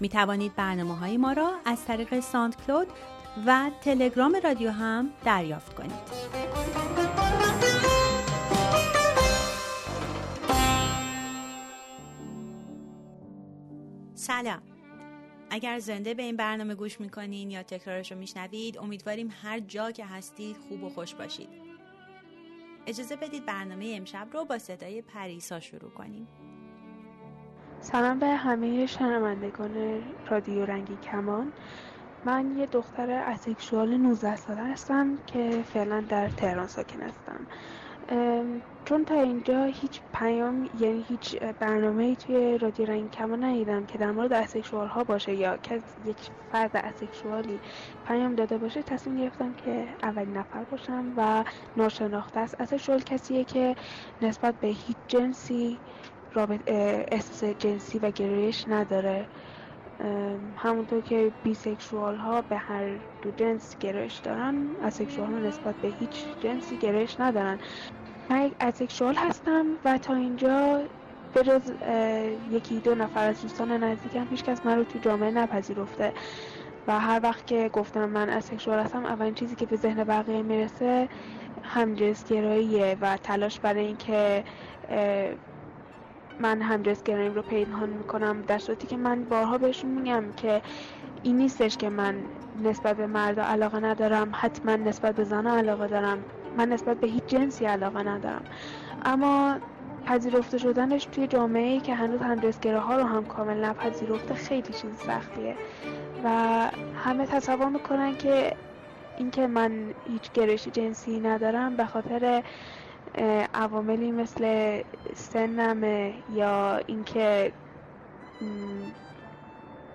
می توانید برنامه های ما را از طریق ساند کلود و تلگرام رادیو هم دریافت کنید. سلام. اگر زنده به این برنامه گوش می‌کنین یا تکرارش رو میشنوید امیدواریم هر جا که هستید خوب و خوش باشید. اجازه بدید برنامه امشب رو با صدای پریسا شروع کنیم. سلام به همه شنوندگان رادیو رنگین کمان. من یه دختر asexual 19 ساله هستم که فعلا در تهران ساکن هستم. چون تا اینجا هیچ پیام یعنی هیچ برنامه توی رادیو رنگین کمان ندیدم که در مورد asexual ها باشه یا که یک فرد asexual ی پیام داده باشه تصمیم گرفتم که اولین نفر باشم و ناشناخته است. asexual کسیه که نسبت به هیچ جنسی احساس جنسی و گرایش نداره. همونطور که bisexual ها به هر دو جنس گرایش دارن asexual ها نسبت به هیچ جنسی گرایش ندارن. من یک asexual هستم و تا اینجا به جز یکی دو نفر از دوستان نزدیکم هیچکس من رو تو جامعه نپذیرفته و هر وقت که گفتم من asexual هستم اولین چیزی که به ذهن بقیه می‌رسه گراییه و تلاش برای اینکه من همجنسگراییم رو پنهان می‌کنم. در صورتی که من بارها بهشون میگم که این نیستش که من نسبت به مردا علاقه ندارم. حتما نسبت به زنها علاقه دارم. من نسبت به هیچ جنسی علاقه ندارم. اما پذیرفته شدنش توی جامعه ای که هنوز همجنسگرا ها رو هم کامل نپذیرفته خیلی چیز سختیه. و همه تصور می‌کنن که اینکه من هیچ گرایش جنسی ندارم به خاطر عواملی مثل سنمه یا اینکه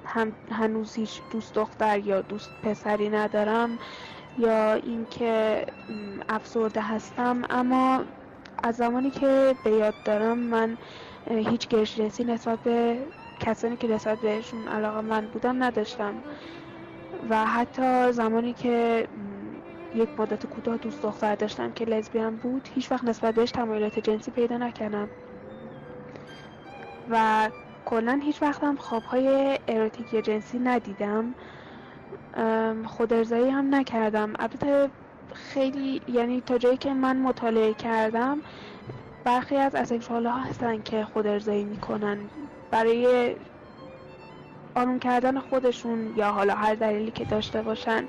هم هنوز هیچ دوست دختر یا دوست پسری ندارم یا اینکه افسرده هستم. اما از زمانی که به یاد دارم من هیچ گرش جنسی نسبت به کسانی که نسبت بهشون علاقه من بودم نداشتم. و حتی زمانی که یک مدت کوتاه دوست دختر داشتم که لزبیان بود هیچ وقت نسبت بهش تمایلات جنسی پیدا نکردم. و کلا هیچ وقت هم خوابهای اروتیکی جنسی ندیدم. خود هم نکردم. البته خیلی یعنی تا جایی که من مطالعه کردم برخی از اسکشوال ها هستن که خود ارزایی می‌کنن. برای آروم کردن خودشون یا حالا هر دلیلی که داشته باشن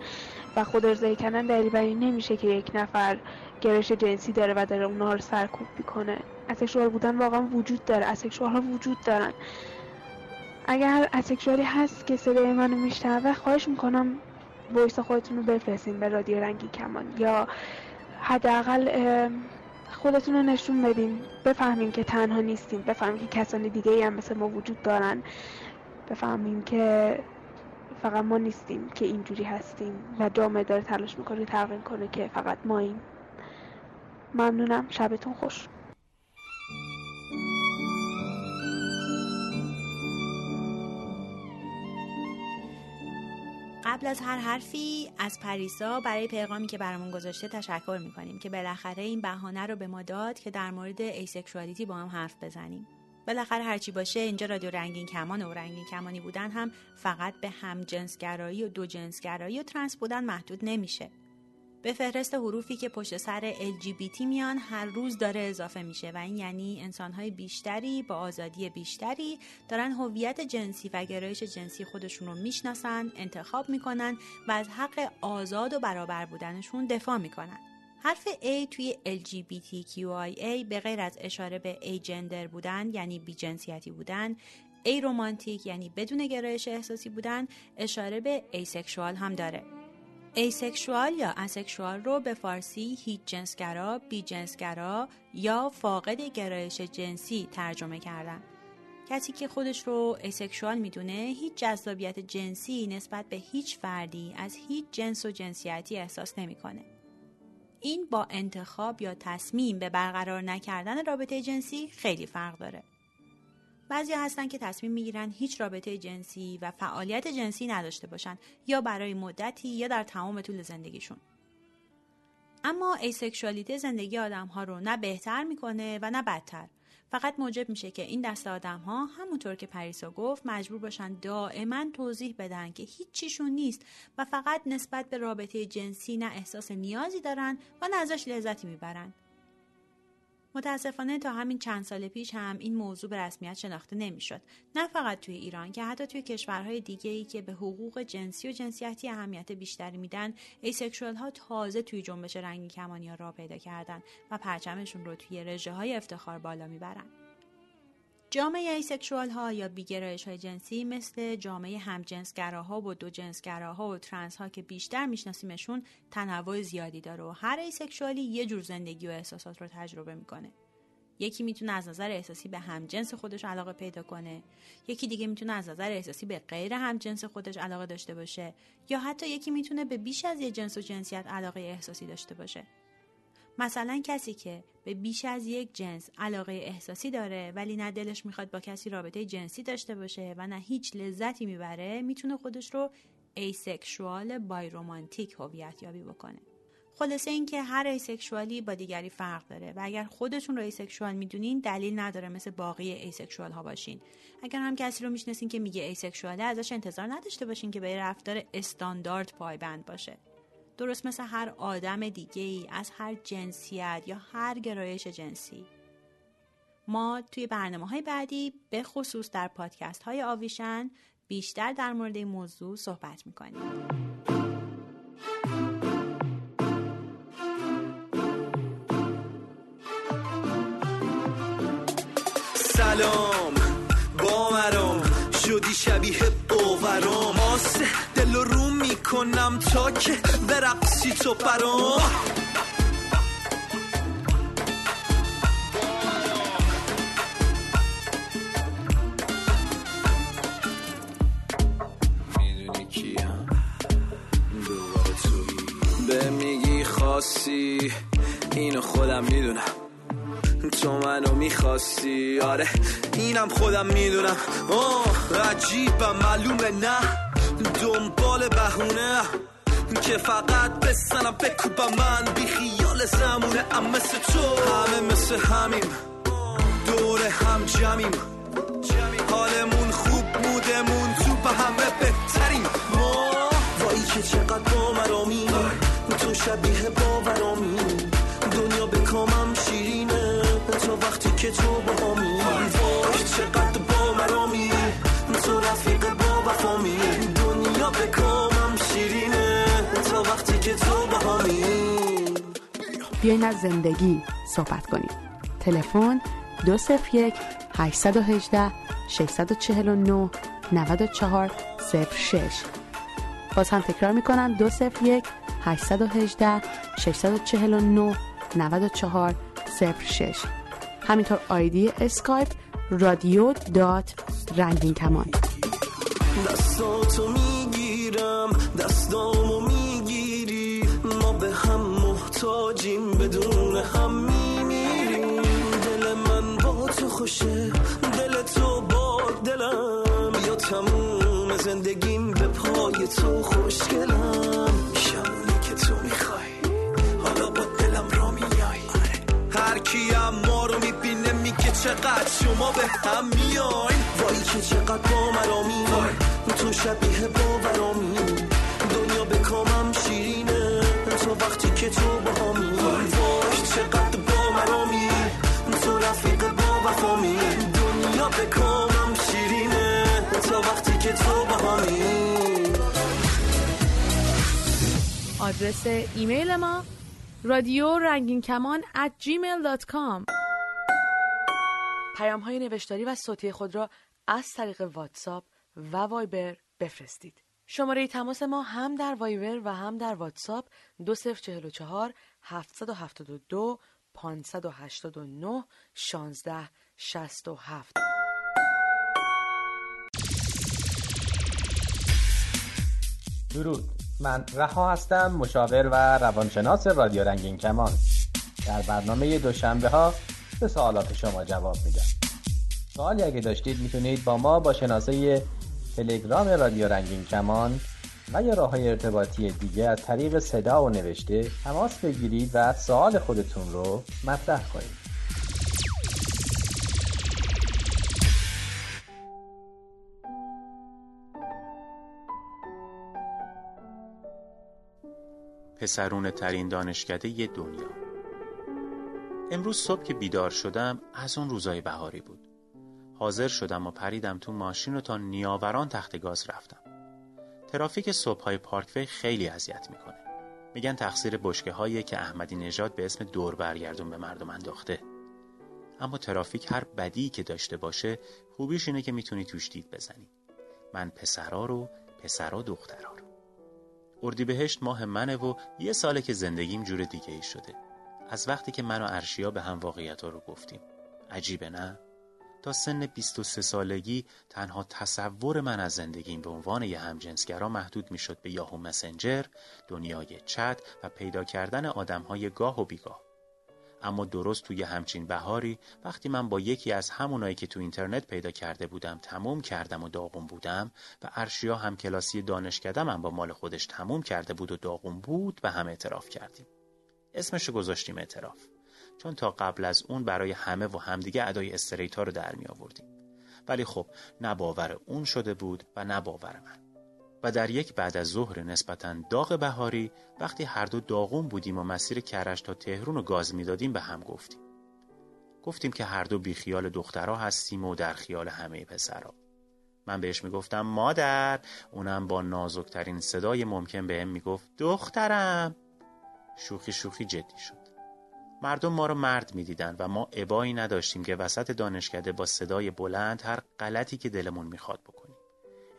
و خود ارضایی کردن دلیل بر نمیشه که یک نفر گرایش جنسی داره و داره اونها رو سرکوب می‌کنه. asexual بودن واقعا وجود داره. asexual ها وجود دارن. اگر asexual ی هست که صدای منو میشنوه خواهش می‌کنم voice خودتون رو بفرستین به رادیو رنگین کمان یا حداقل خودتون رو نشون بدین. بفهمین که تنها نیستین. بفهمین که کسان دیگه هم مثل ما وجود دارن. بفهمین که فقط ما نیستیم که اینجوری هستیم و جامعه داره تلاش می‌کنه تغییر کنه که فقط ماییم. ممنونم. شبتون خوش. قبل از هر حرفی از پریسا برای پیغامی که برامون گذاشته تشکر می‌کنیم که بالاخره این بهانه رو به ما داد که در مورد asexuality با هم حرف بزنیم. بالاخره هرچی باشه اینجا رادیو رنگین کمان و رنگین کمانی بودن هم فقط به هم جنسگرایی و دو جنسگرایی و ترنس بودن محدود نمیشه به فهرست حروفی که پشت سر LGBT میان هر روز داره اضافه میشه و این یعنی انسانهای بیشتری با آزادی بیشتری دارن هویت جنسی و گرایش جنسی خودشون رو می‌شناسن، انتخاب می‌کنن و از حق آزاد و برابر بودنشون دفاع می‌کنن. حرف A توی LGBTQIA به غیر از اشاره به A جندر بودن یعنی بی جنسیتی بودن aromantic یعنی بدون گرایش احساسی بودن اشاره به asexual هم داره asexual یا asexual رو به فارسی هیچ جنسگرا، بی جنسگرا یا فاقد گرایش جنسی ترجمه کردن. کسی که خودش رو asexual می‌دونه هیچ جذابیت جنسی نسبت به هیچ فردی از هیچ جنس و جنسیتی احساس نمی‌کنه. این با انتخاب یا تصمیم به برقرار نکردن رابطه جنسی خیلی فرق داره. بعضی هستن که تصمیم می‌گیرن هیچ رابطه جنسی و فعالیت جنسی نداشته باشن یا برای مدتی یا در تمام طول زندگیشون. اما ایسکشوالیته زندگی آدم ها رو نه بهتر می‌کنه و نه بدتر. فقط موجب میشه که این دست آدم ها همونطور که پریسا گفت مجبور باشن دائما توضیح بدن که هیچ چیشون نیست و فقط نسبت به رابطه جنسی نه احساس نیازی دارن و نه ازش لذتی می‌برن. متاسفانه تا همین چند سال پیش هم این موضوع به رسمیت شناخته نمی‌شد. نه فقط توی ایران که حتی توی کشورهای دیگه ای که به حقوق جنسی و جنسیتی اهمیت بیشتری میدن asexual ها تازه توی جنبش رنگین کمانی ها راه پیدا کردن و پرچمشون رو توی رژه های افتخار بالا می‌برن. جامعه asexual ها یا بیگرایش های جنسی مثل جامعه همجنسگراها و دو جنسگراها و trans ها که بیشتر میشناسیمشون تنوع زیادی داره و هر ایسکشوالی یه جور زندگی و احساسات رو تجربه می‌کنه. یکی می‌تونه از نظر احساسی به همجنس خودش علاقه پیدا کنه. یکی دیگه می‌تونه از نظر احساسی به غیر همجنس خودش علاقه داشته باشه. یا حتی یکی می‌تونه به بیش از یه جنس و جنسیت علاقه احساسی داشته باشه. مثلا کسی که به بیش از یک جنس علاقه احساسی داره ولی نه دلش می‌خواد با کسی رابطه جنسی داشته باشه و نه هیچ لذتی می‌بره می‌تونه خودش رو asexual biromantic هویت یابی بکنه. خلاصه اینکه هر asexual ی با دیگری فرق داره و اگر خودتون رو asexual می‌دونین دلیل نداره مثل باقی asexual ها باشین. اگر هم کسی رو می‌شناسین که میگه asexual ه ازش انتظار نداشته باشین که به رفتار استاندارد پایبند باشه. درست مثل هر آدم دیگه ای از هر جنسیت یا هر گرایش جنسی. ما توی برنامه های بعدی به خصوص در پادکست های آویشن بیشتر در مورد این موضوع صحبت می‌کنیم. سلام. بامرام شدی شبیه باورام. می‌کنم تا که برقصی تو برام. خاصی اینو خودم می‌دونم. تو منو می‌خواستی آره اینم خودم می‌دونم. آه عجیبم معلومه نه. دنبال بهونه. که فقط بسنم بکوبم من. بی خیال زمونه ام مثل تو. همه مثل همیم. دور هم جمیم. حالمون خوب مودمون تو به همه بهتریم. ما وایی که چقدر با مرامی تو شبیه باورامی دنیا به کامم شیرینه. تا وقتی که تو با همی وای چقدر بیاین از زندگی صحبت کنیم. تلفن 201 818 649 94 06 باز هم تکرار می‌کنم 201 818 649 94 06 همینطور ID اسکایپ رادیو dot رنگین کمان بدون هم میمیریم دل من با تو خوشه. دل تو با دلم. یا تموم زندگیم به پای تو خوشگلم. شمونی که تو می‌خوای. حالا با دلم را میای. هر کیم ما رو می‌بینه میگه چقدر شما به هم میای وای که چقدر با مرامی تو شبیه باورامی دنیا به کامم شیرینه. تو وقتی که تو با همی چقدر با مرامی تو رفیق با وفامی. دنیا به کامم شیرینه. تا وقتی که تو با همی آدرس ایمیل ما رادیو رنگین کمان at gmail.com پیام های نوشتاری و صوتی خود را از طریق واتساپ و وایبر بفرستید. شماره تماس ما هم در وایبر و هم در واتساپ 2044 772 589 16 67 درود. من رها هستم مشاور و روانشناس رادیو رنگین کمان. در برنامه دوشنبه ها به سوالات شما جواب میدم. سوالی اگه داشتید می‌تونید با ما با شناسه تلگرام رادیو رنگین کمان و یا راه های ارتباطی دیگه از طریق صدا و نوشته تماس بگیرید و سوال خودتون رو مطرح کنید. پسرون ترین دانشکده دنیا. امروز صبح که بیدار شدم از اون روزای بهاری بود. حاضر شدم و پریدم تو ماشین و تا نیاوران تخت گاز رفتم. ترافیک صبح های پارکوی خیلی اذیت می‌کنه. میگن تقصیر بشکه هایی که احمدی نژاد به اسم دور برگردون به مردم انداخته. اما ترافیک هر بدی که داشته باشه خوبیش اینه که می‌تونی توش دید بزنی. من پسرا رو پسرا دخترا رو اردیبهشت ماه منه و یه ساله که زندگیم جور دیگه ای شده. از وقتی که من و ارشیا به هم واقعیت رو گفتیم. عجیبه نه؟ تا سن 23 سالگی تنها تصور من از زندگیم به عنوان یه همجنسگرا محدود می‌شد به یاهو مسنجر، دنیای چت و پیدا کردن آدمهای گاه و بیگاه. اما درست توی همچین بهاری وقتی من با یکی از همونایی که تو اینترنت پیدا کرده بودم تموم کردم و داغون بودم و ارشیا هم کلاسی دانشکدم هم با مال خودش تموم کرده بود و داغون بود و هم اعتراف کردیم. اسمشو گذاشتیم اعتراف. چون تا قبل از اون برای همه و همدیگه ادای استریتا رو در می آوردیم. ولی خب نه باور اون شده بود و نه باور من. و در یک بعد از ظهر نسبتا داغ بهاری وقتی هر دو داغون بودیم و مسیر کرش تا تهرون و گاز می‌دادیم به هم گفتیم. گفتیم که هر دو بیخیال دخترها هستیم و در خیال همه پسرها. من بهش می‌گفتم مادر اونم با نازکترین صدای ممکن بهم می‌گفت دخترم شوخی شوخی جدی شد مردم ما رو مرد می‌دیدن و ما ابایی نداشتیم که وسط دانشکده با صدای بلند هر غلطی که دلمون می‌خواد بکنیم.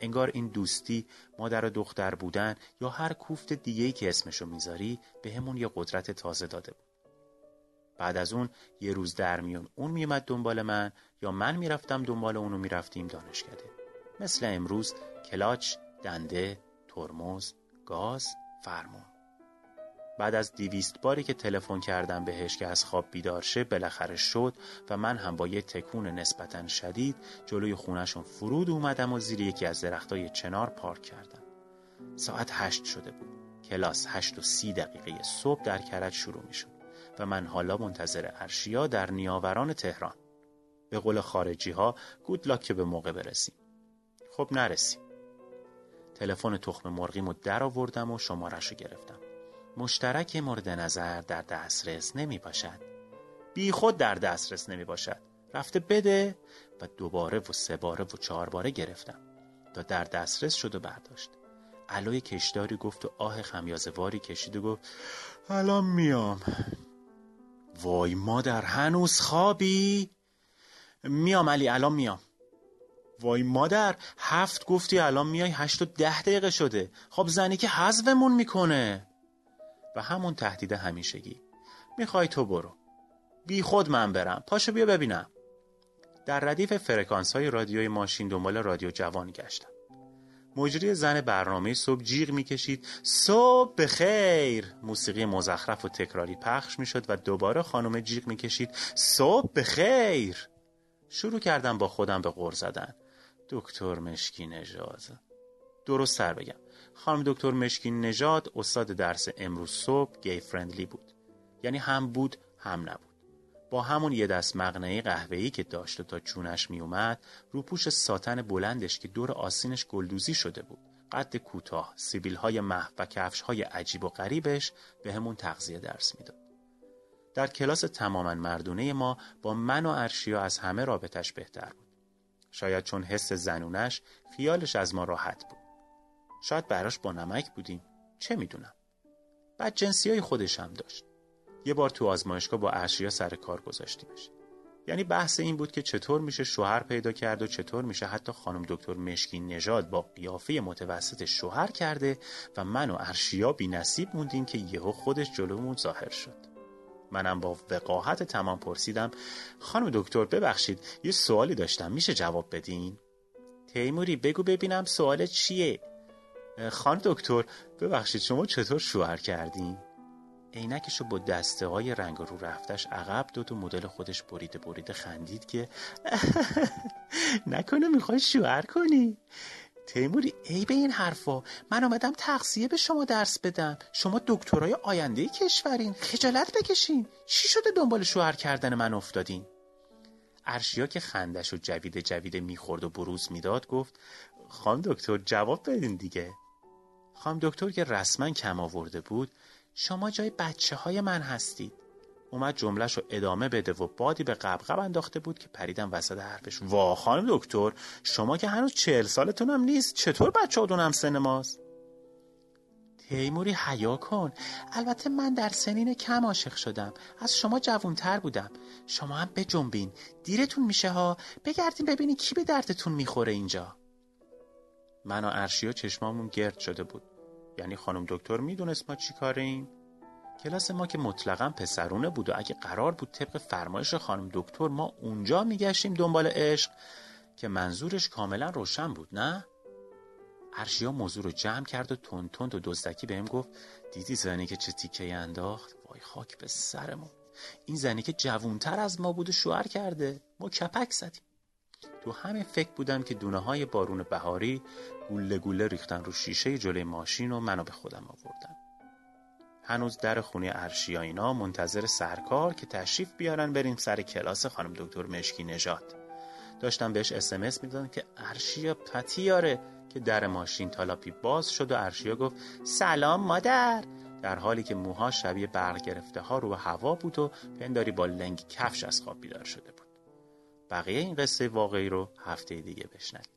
انگار این دوستی مادر و دختر بودن یا هر کوفت دیگهی که اسمشو می‌ذاری به همون یه قدرت تازه داده بود. بعد از اون یه روز در میون اون میومد دنبال من یا من می‌رفتم دنبال اونو می‌رفتیم دانشکده. مثل امروز کلاچ، دنده، ترمز، گاز، فرمون. بعد از دیویست باری که تلفن کردم بهش که از خواب بیدار شه بالاخره شد و من هم با یه تکون نسبتا شدید جلوی خونشون فرود اومدم و زیر یکی از درختای چنار پارک کردم. ساعت هشت شده بود. کلاس هشت و سی دقیقه صبح در کرج شروع می شد و من حالا منتظر ارشیا در نیاوران تهران. به قول خارجی ها گود که به موقع برسیم. خب نرسیم. تلفن تخم مرغیمو در آوردم و شمارش گرفتم. مشترک مورد نظر در دسترس نمی باشد. بی خود در دسترس نمی باشد. رفته بده و دوباره و سه باره و چهار باره گرفتم تا در دسترس شد و برداشت. علوی کشداری گفت و آه خمیازواری کشید و گفت الان میام. وای مادر هنوز خوابی؟ میام علی الان میام. وای مادر هفت گفتی الان میای هشت و ده دقیقه شده. خب زنی که حذفمون می‌کنه. و همون تهدید همیشگی. می‌خوای تو برو. بی خود من برم. پاشو بیا ببینم. در ردیف فرکانس های رادیوی ماشین دنبال رادیو جوان گشتم. مجری زن برنامه صبح جیغ می‌کشید. صبح خیر موسیقی مزخرف و تکراری پخش می‌شد و دوباره خانم جیغ می‌کشید. صبح خیر شروع کردم با خودم به غر زدن. دکتر مشکی نژاد درست سر بگم. خانم دکتر مشکین نژاد استاد درس امروز صبح گی فرندلی بود. یعنی هم بود هم نبود. با همون یه دست مغنعه قهوه‌ای که داشت تا چونش میومد رو پوش ساتن بلندش که دور آسینش گلدوزی شده بود. قد کوتاه سیبیل های محو و کفش های عجیب و غریبش به همون تغذیه درس می‌داد. در کلاس تماما مردونه ما با من و ارشیا از همه رابطش بهتر بود. شاید چون حس زنونش خیالش از ما راحت بود. شاید براش با نمک بودیم. چه می‌دونم. بعد جنسی های خودش هم داشت. یه بار تو آزمایشگاه با اشیا سر کار گذاشتیمش. یعنی بحث این بود که چطور میشه شوهر پیدا کرد و چطور میشه حتی خانم دکتر مشکین نژاد با قیافه متوسط شوهر کرده و من و ارشیا بی نصیب موندیم که یهو خودش جلومون ظاهر شد. منم با وقاحت تمام پرسیدم خانم دکتر ببخشید یه سوالی داشتم میشه جواب بدین؟ تیموری بگو ببینم سوال چیه؟ خانم دکتر ببخشید شما چطور شوهر کردین؟ عینکش رو با دسته های رنگ رو رفتش عقب دو تا مدل خودش بریده بریده خندید که نکنه می‌خوای شوهر کنی. تیموری ای به این حرفا من آمدم تقصیه به شما درس بدم. شما دکترای آینده کشورین. خجالت بکشین. چی شده دنبال شوهر کردن من افتادین؟ ارشیا که خندش و جویده جویده می‌خورد و بروز می‌داد گفت خانم دکتر جواب بدین دیگه. خانم دکتر که رسما کم آورده بود شما جای بچه های من هستید. اومد جملهش رو ادامه بده و بادی به قبقب انداخته بود که پریدم وسط حرفش. وا خانم دکتر شما که هنوز چهل سالتون هم نیست چطور بچه هم سن ماست؟ تیموری حیا کن. البته من در سنین کم عاشق شدم. از شما جوونتر بودم. شما هم بجنبین. دیرتون میشه ها. بگردین ببینین کی به دردتون می‌خوره اینجا. من و ارشیا چشمامون گرد شده بود. یعنی خانم دکتر می‌دونست ما چی کاریم؟ کلاس ما که مطلقا پسرونه بود و اگه قرار بود طبق فرمایش خانم دکتر ما اونجا میگشتیم دنبال عشق که منظورش کاملا روشن بود نه؟ ارشیا موضوع رو جمع کرد و تند تند و دزدکی بهم گفت دیدی زنی که چه تیکه انداخت؟ وای خاک به سرمون. این زنی که جوونتر از ما بود و شوهر کرده. ما کپک زدیم. تو همین فکر بودم که دونه های بارون بهاری گوله گوله ریختن رو شیشه جلوی ماشین و منو به خودم آوردن. هنوز در خونه ارشیا اینا منتظر سرکار که تشریف بیارن بریم سر کلاس خانم دکتر مشکی نژاد. داشتم بهش اسمس می‌دادم که ارشیا پتیاره که در ماشین تالاپی باز شد و ارشیا گفت سلام مادر. در حالی که موها شبیه برق گرفته ها رو هوا بود و پنداری با لنگ کفش از خواب بیدار شده بقیه این قصه واقعی رو هفته دیگه بشنوید.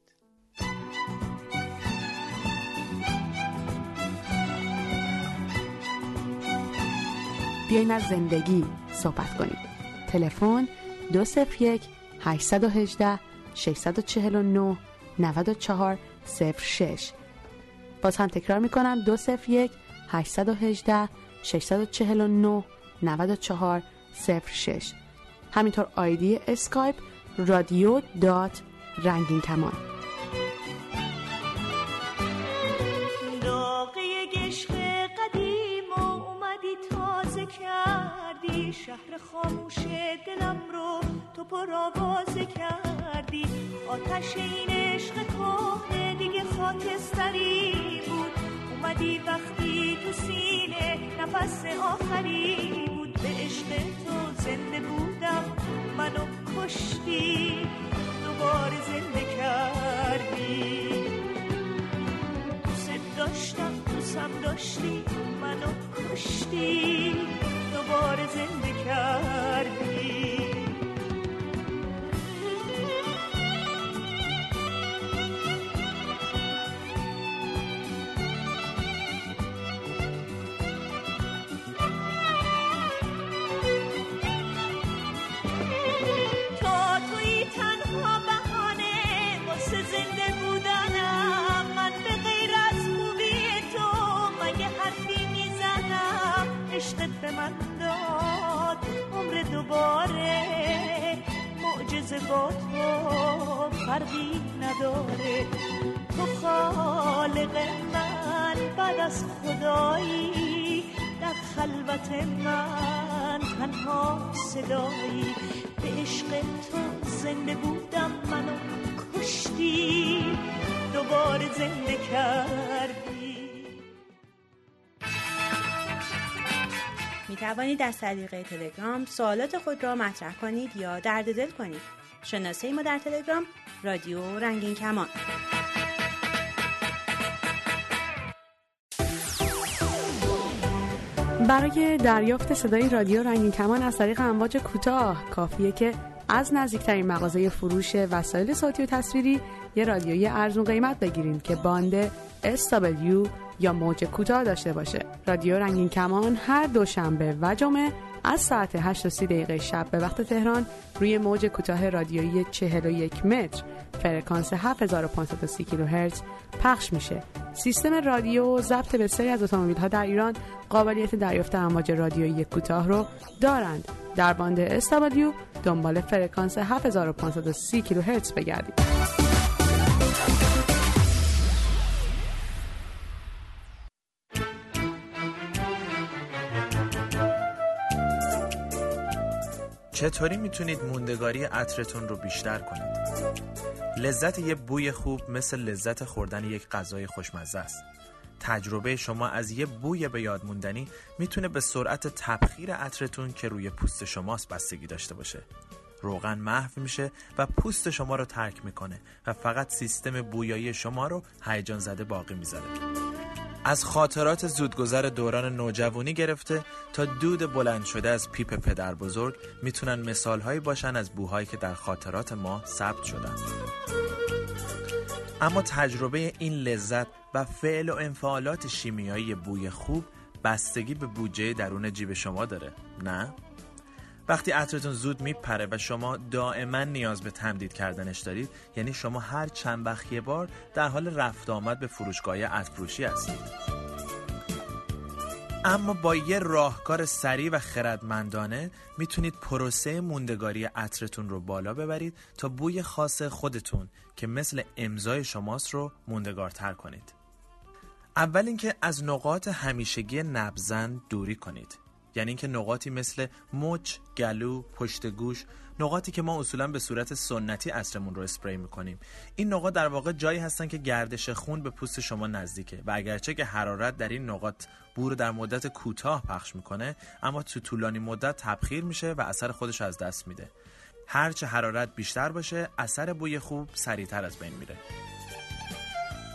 بیاین از زندگی صحبت کنید تلفن 201 818 649 94 06 باز هم تکرار می‌کنم 201 818 649 94 06 همینطور ID اسکایپ رادیو dot رنگین کمان کردی. شهر خاموش دلم رو تو پر کردی. آتش این عشق کهنه دیگه خاکستری بود. اومدی وقتی تو سینه نفس آخری بود به عشق تو زنده بودم منو کشتی دوباره زنده کردی. دوست داشتم دوستم داشتی منو کشتی دوباره زنده کردی. خلوت من تنها صدایی به عشق تو زنده بودم منو کشتی دوباره زنده کردی می توانید از طریق تلگرام سوالات خود را مطرح کنید یا درد دل کنید. شناسه ما در تلگرام رادیو رنگین کمان برای دریافت صدای رادیو رنگین کمان از طریق امواج کوتاه کافیه که از نزدیکترین مغازه فروش وسایل صوتی و تصویری یه رادیوی ارزون قیمت بگیرین که باند SW یا موج کوتاه داشته باشه رادیو رنگین کمان هر دوشنبه و جمعه از ساعت 8 تا دقیقه شب به وقت تهران روی موج کوتاه رادیویی 41 متر فرکانس 7530 کیلوهرتز پخش میشه. سیستم رادیو ضبط بسیاری از اتومبیل در ایران قابلیت دریافت امواج رادیویی کوتاه رو دارند. در باند SW دنبال فرکانس 7530 کیلوهرتز بگردید. چطوری می‌تونید موندگاری عطرتون رو بیشتر کنید؟ لذت یه بوی خوب مثل لذت خوردن یک غذای خوشمزه است. تجربه شما از یه بوی به یاد موندنی می‌تونه به سرعت تبخیر عطرتون که روی پوست شماست بستگی داشته باشه. روغن محو میشه و پوست شما رو ترک می‌کنه و فقط سیستم بویایی شما رو هیجان زده باقی می‌ذاره. از خاطرات زودگذر دوران نوجوانی گرفته تا دود بلند شده از پیپ پدر بزرگ می‌تونن مثال هایی باشن از بوهایی که در خاطرات ما ثبت شدن اما تجربه این لذت و فعل و انفعالات شیمیایی بوی خوب بستگی به بودجه درون جیب شما داره نه؟ وقتی عطرتون زود میپره و شما دائما نیاز به تمدید کردنش دارید یعنی شما هر چند وقت یه بار در حال رفت آمد به فروشگاه عطرفروشی هستید. اما با یه راهکار سریع و خردمندانه می‌تونید پروسه موندگاری عطرتون رو بالا ببرید تا بوی خاص خودتون که مثل امضای شماست رو موندگارتر کنید. اول اینکه از نقاط همیشگی نبزن دوری کنید. یعنی اینکه نقاطی مثل مچ، گلو، پشت گوش نقاطی که ما اصولا به صورت سنتی اصرمون رو اسپری می‌کنیم. این نقاط در واقع جایی هستن که گردش خون به پوست شما نزدیکه و اگرچه که حرارت در این نقاط بو رو در مدت کوتاه پخش می‌کنه اما تو طولانی مدت تبخیر میشه و اثر خودش از دست میده. هرچه حرارت بیشتر باشه اثر بوی خوب سریعتر از بین میره.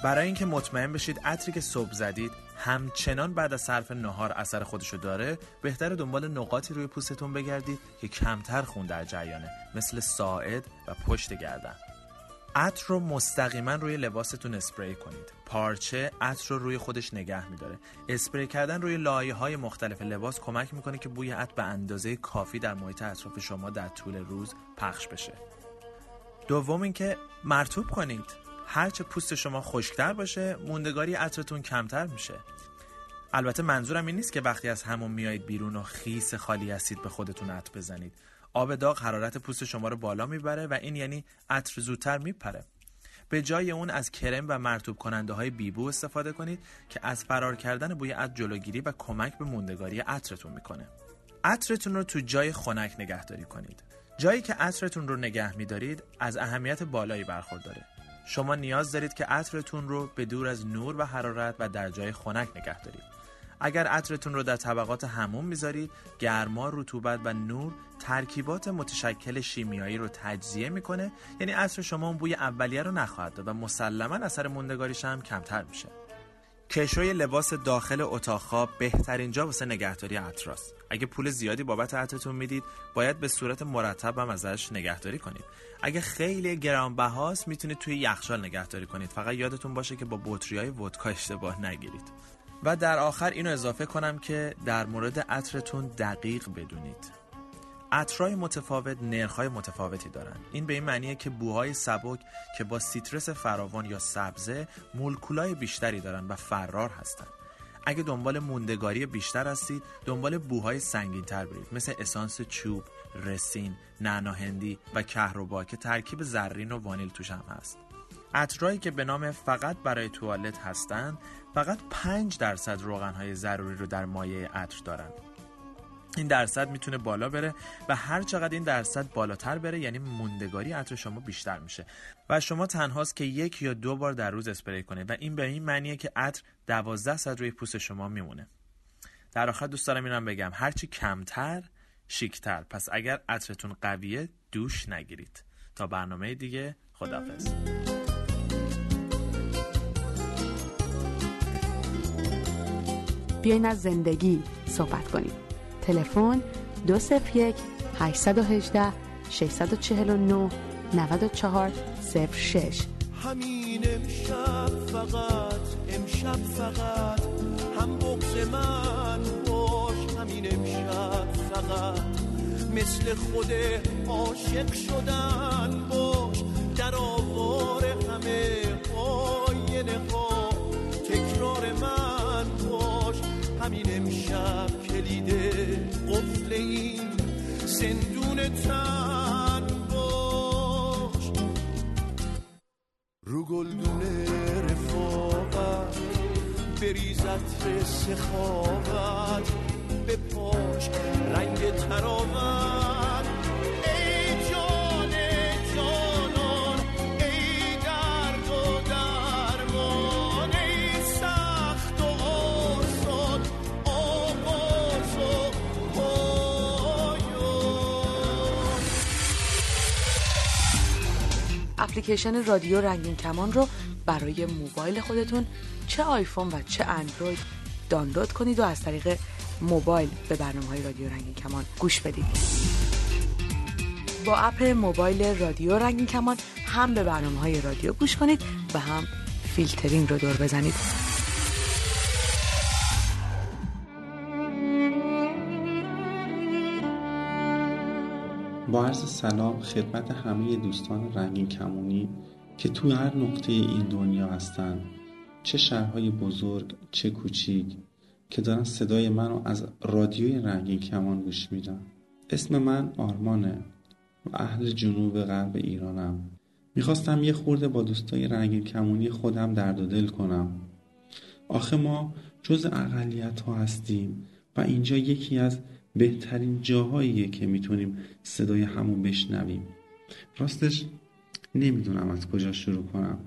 برای اینکه مطمئن بشید عطری که صبح زدید همچنان بعد از صرف نهار اثر خودشو داره بهتر دنبال نقاطی روی پوستتون بگردید که کمتر خون در جریانه مثل ساعد و پشت گردن. عطر رو مستقیما روی لباستون اسپری کنید. پارچه عطر رو روی خودش نگه میداره. اسپری کردن روی لایه های مختلف لباس کمک می‌کنه که بوی عطر به اندازه کافی در محیط اطراف شما در طول روز پخش بشه. دوم اینکه مرتوب کنید. هرچه پوست شما خشکتر باشه موندگاری عطرتون کمتر میشه. البته منظورم این نیست که وقتی از همون میایید بیرون و خیس خالی هستید به خودتون عطر بزنید. آب داغ حرارت پوست شما رو بالا می‌بره و این یعنی عطر زودتر میپره. به جای اون از کرم و مرتوب کننده های بیبو استفاده کنید که از فرار کردن بوی عطر جلوگیری و کمک به موندگاری عطرتون می‌کنه. عطرتون رو تو جای خنک نگهداری کنید. جایی که عطرتون رو نگه میدارید از اهمیت بالایی برخورداره. شما نیاز دارید که عطرتون رو به دور از نور و حرارت و در جای خنک نگه دارید. اگر عطرتون رو در طبقات هموم می‌ذارید گرما رطوبت و نور ترکیبات متشکل شیمیایی رو تجزیه می‌کنه یعنی عطر شما اون بوی اولیه رو نخواهد داد و مسلما اثر موندگاریش هم کمتر میشه. کشوی لباس داخل اتاق خواب بهترین جا واسه نگهداری عطراست اگه پول زیادی بابت عطرتون می‌دید باید به صورت مرتب هم ازش نگهداری کنید. اگه خیلی گرانبهاست می‌تونید توی یخچال نگهداری کنید. فقط یادتون باشه که با بطری های ودکا اشتباه نگیرید. و در آخر اینو اضافه کنم که در مورد عطرتون دقیق بدونید. عطرهای متفاوت نرخهای متفاوتی دارن. این به این معنیه که بوهای سبک که با سیترس فراوان یا سبزه مولکولای بیشتری دارن و فرار هستن. اگه دنبال موندگاری بیشتر هستید دنبال بوهای سنگین تر برید. مثل اسانس چوب، رسین، نعناهندی و کهربا که ترکیب زرین و وانیل توش هم هست. عطرهایی که به نام فقط برای توالت هستند فقط 5 درصد روغنهای ضروری رو در مایه عطر دارند این درصد می‌تونه بالا بره و هر چقدر این درصد بالاتر بره یعنی موندگاری عطر شما بیشتر میشه. و شما تنهاست که یک یا دو بار در روز اسپری کنید و این به این معنیه که عطر 12 ساعت روی پوست شما میمونه. در آخر دوست دارم اینم بگم هرچی کمتر شیکتر. پس اگر عطرتون قویه دوش نگیرید. تا برنامه دیگه خدافظ بیاین از زندگی صحبت کنیم. تلفن 201 818 649 94 06 همین امشب فقط امشب فقط هم بغز من باش همین امشب فقط. مثل خود عاشق شدن باش در آوار همه آینه ها. تکرار من باش همین امشب کلید قفل این زندون تن باش. رو گلدون رفاقت بریزت سخاوت به پاش رنگ تراوت اپلیکیشن رادیو رنگین کمان رو برای موبایل خودتون چه آیفون و چه اندروید دانلود کنید و از طریق موبایل به برنامه های رادیو رنگین کمان گوش بدید. با اپ موبایل رادیو رنگین کمان هم به برنامه های رادیو گوش کنید و هم فیلترینگ رو دور بزنید. با عرض سلام خدمت همه دوستان رنگین کمونی که تو هر نقطه این دنیا هستن. چه شهرهای بزرگ چه کوچیک که دارن صدای منو از رادیوی رنگین کمان گوش میدن. اسم من آرمانه و اهل جنوب غرب ایرانم. می‌خواستم یه خورده با دوستای رنگین کمونی خودم درد و دل کنم. آخه ما جز اقلیت ها هستیم و اینجا یکی از بهترین جاهاییه که می‌تونیم صدای همون بشنویم. راستش نمی‌دونم از کجا شروع کنم.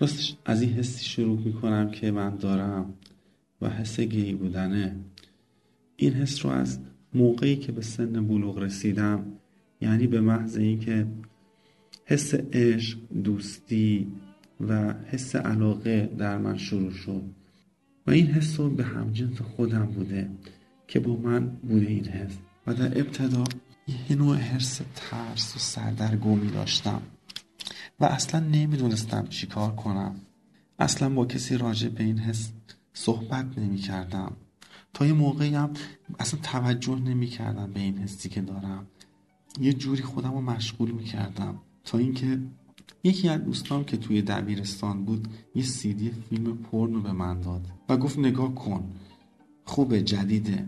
راستش از این حسی شروع می‌کنم که من دارم و حس گی بودنه. این حس رو از موقعی که به سن بلوغ رسیدم یعنی به محض اینکه حس عشق دوستی و حس علاقه در من شروع شد. و این حس رو به همجنس خودم بوده. که با من بوده این حس و در ابتدا یه نوع حرس ترس و سردرگمی داشتم. و اصلا نمی‌دونستم چیکار کنم. اصلا با کسی راجع به این حس صحبت نمی کردم تا یه موقعی هم اصلا توجه نمی کردم به این حسی که دارم. یه جوری خودم رو مشغول می کردم تا اینکه یکی از دوستام که توی دبیرستان بود یه سیدی فیلم پرنو به من داد. و گفت نگاه کن. خوبه جدیده.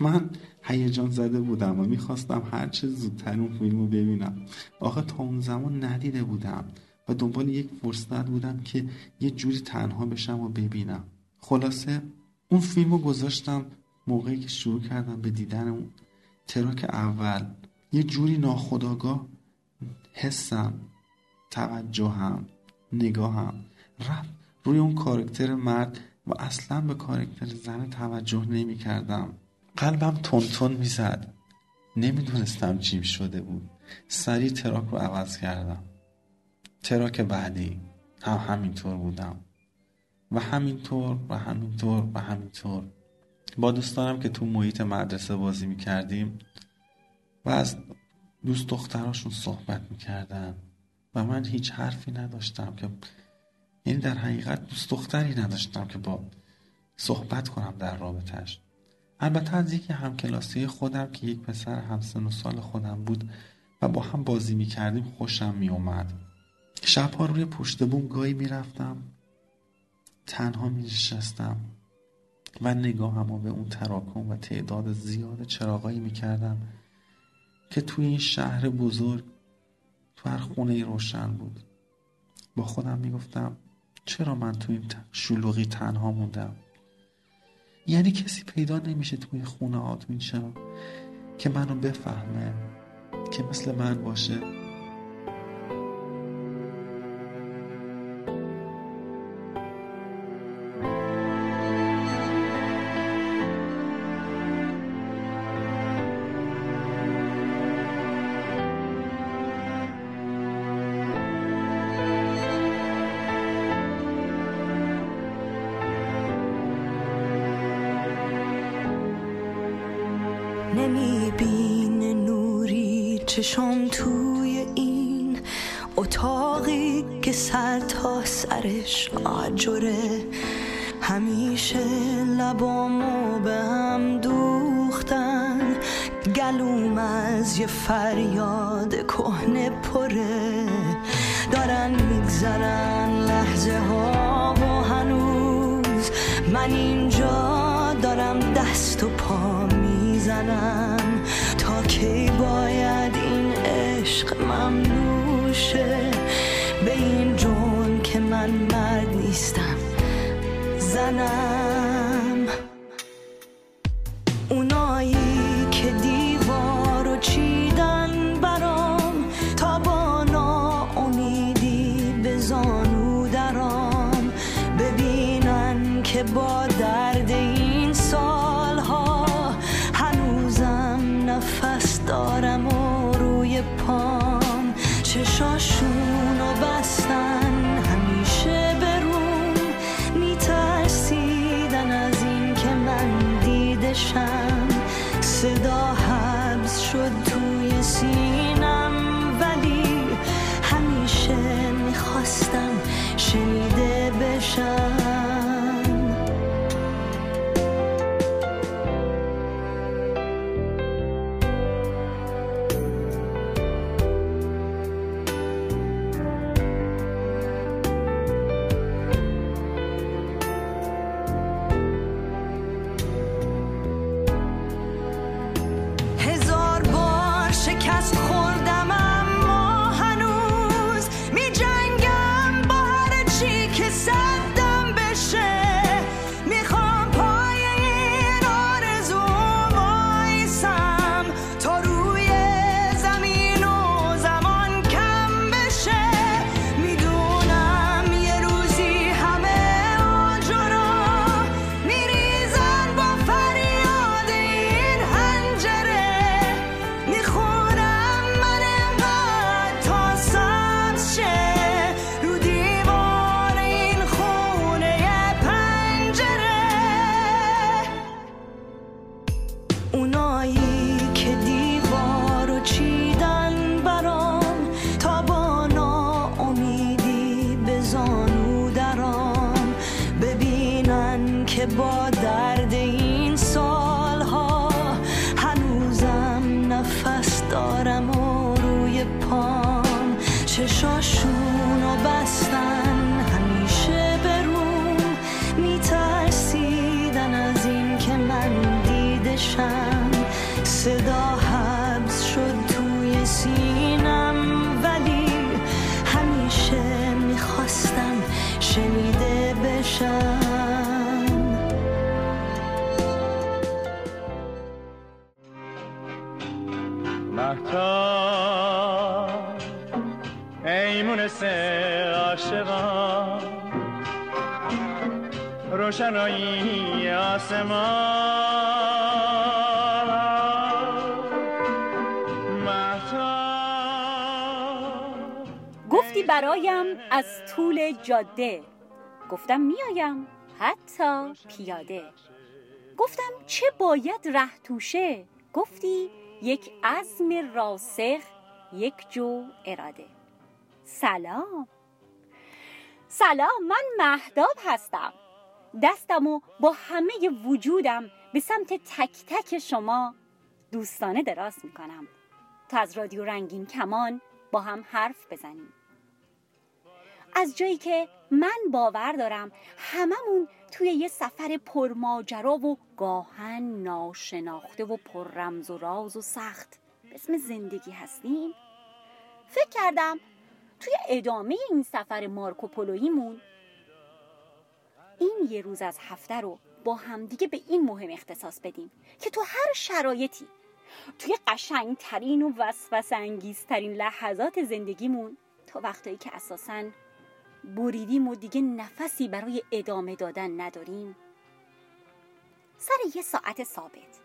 من هیجان زده بودم و می‌خواستم هرچه زودتر اون فیلم رو ببینم. آخه تا اون زمان ندیده بودم و دنبال یک فرصت بودم که یه جوری تنها بشم و ببینم. خلاصه اون فیلم رو گذاشتم موقعی که شروع کردم به دیدن اون تراک اول. یه جوری ناخداگاه حسم توجهم نگاهم رفت روی اون character مرد و اصلا به character زن توجه نمی کردم. قلبم تند می‌زد نمی‌دونستم چیم شده بود. سریع track رو عوض کردم. track بعدی. هم همینطور بودم. و همینطور و همینطور و همینطور. با دوستانم که تو محیط مدرسه بازی می‌کردیم و از دوست دختراشون صحبت می‌کردن و من هیچ حرفی نداشتم که یعنی در حقیقت دوست دختری نداشتم که با صحبت کنم در رابطش البته از یکی همکلاسی خودم که یک پسر همسن و سال خودم بود و با هم بازی می کردیم خوشم می اومد شبها روی پشت بوم گاهی می رفتم تنها می نشستم و نگاهم به اون تراکم و تعداد زیاد چراغایی می کردم که توی این شهر بزرگ تو هر خونه روشن بود. با خودم می گفتم چرا من تو این شلوغی تنها موندم؟ یعنی کسی پیدا نمیشه توی خونه این شب که منو بفهمه که مثل من باشه. اتاقی که سر تا سرش آجره همیشه لبامو به هم دوختن. گلوم از یه فریاد کهنه پره. دارن میگذرن لحظه ها و هنوز من اینجا دارم دست و پا می‌زنم. تا کی باید این عشق ممنوع شه به این جون که من مرد نیستم. زنم. جاده گفتم میایم حتی پیاده. گفتم چه باید ره توشه؟ گفتی یک عزم راسخ یک جو اراده. سلام. سلام من مهداب هستم. دستم و با همه وجودم به سمت تک تک شما دوستانه دراز می‌کنم. تا از رادیو رنگین کمان با هم حرف بزنیم. از جایی که من باور دارم هممون توی یه سفر پرماجرا و گاهن ناشناخته و پر رمز و راز و سخت به اسم زندگی هستیم. فکر کردم توی ادامه این سفر مارکوپولویمون این یه روز از هفته رو با همدیگه به این مهم اختصاص بدیم که تو هر شرایطی توی قشنگترین و وسوسه انگیزترین لحظات زندگیمون تا وقتایی که اساساً بریدیم و دیگه نفسی برای ادامه دادن نداریم. سر یه ساعت ثابت.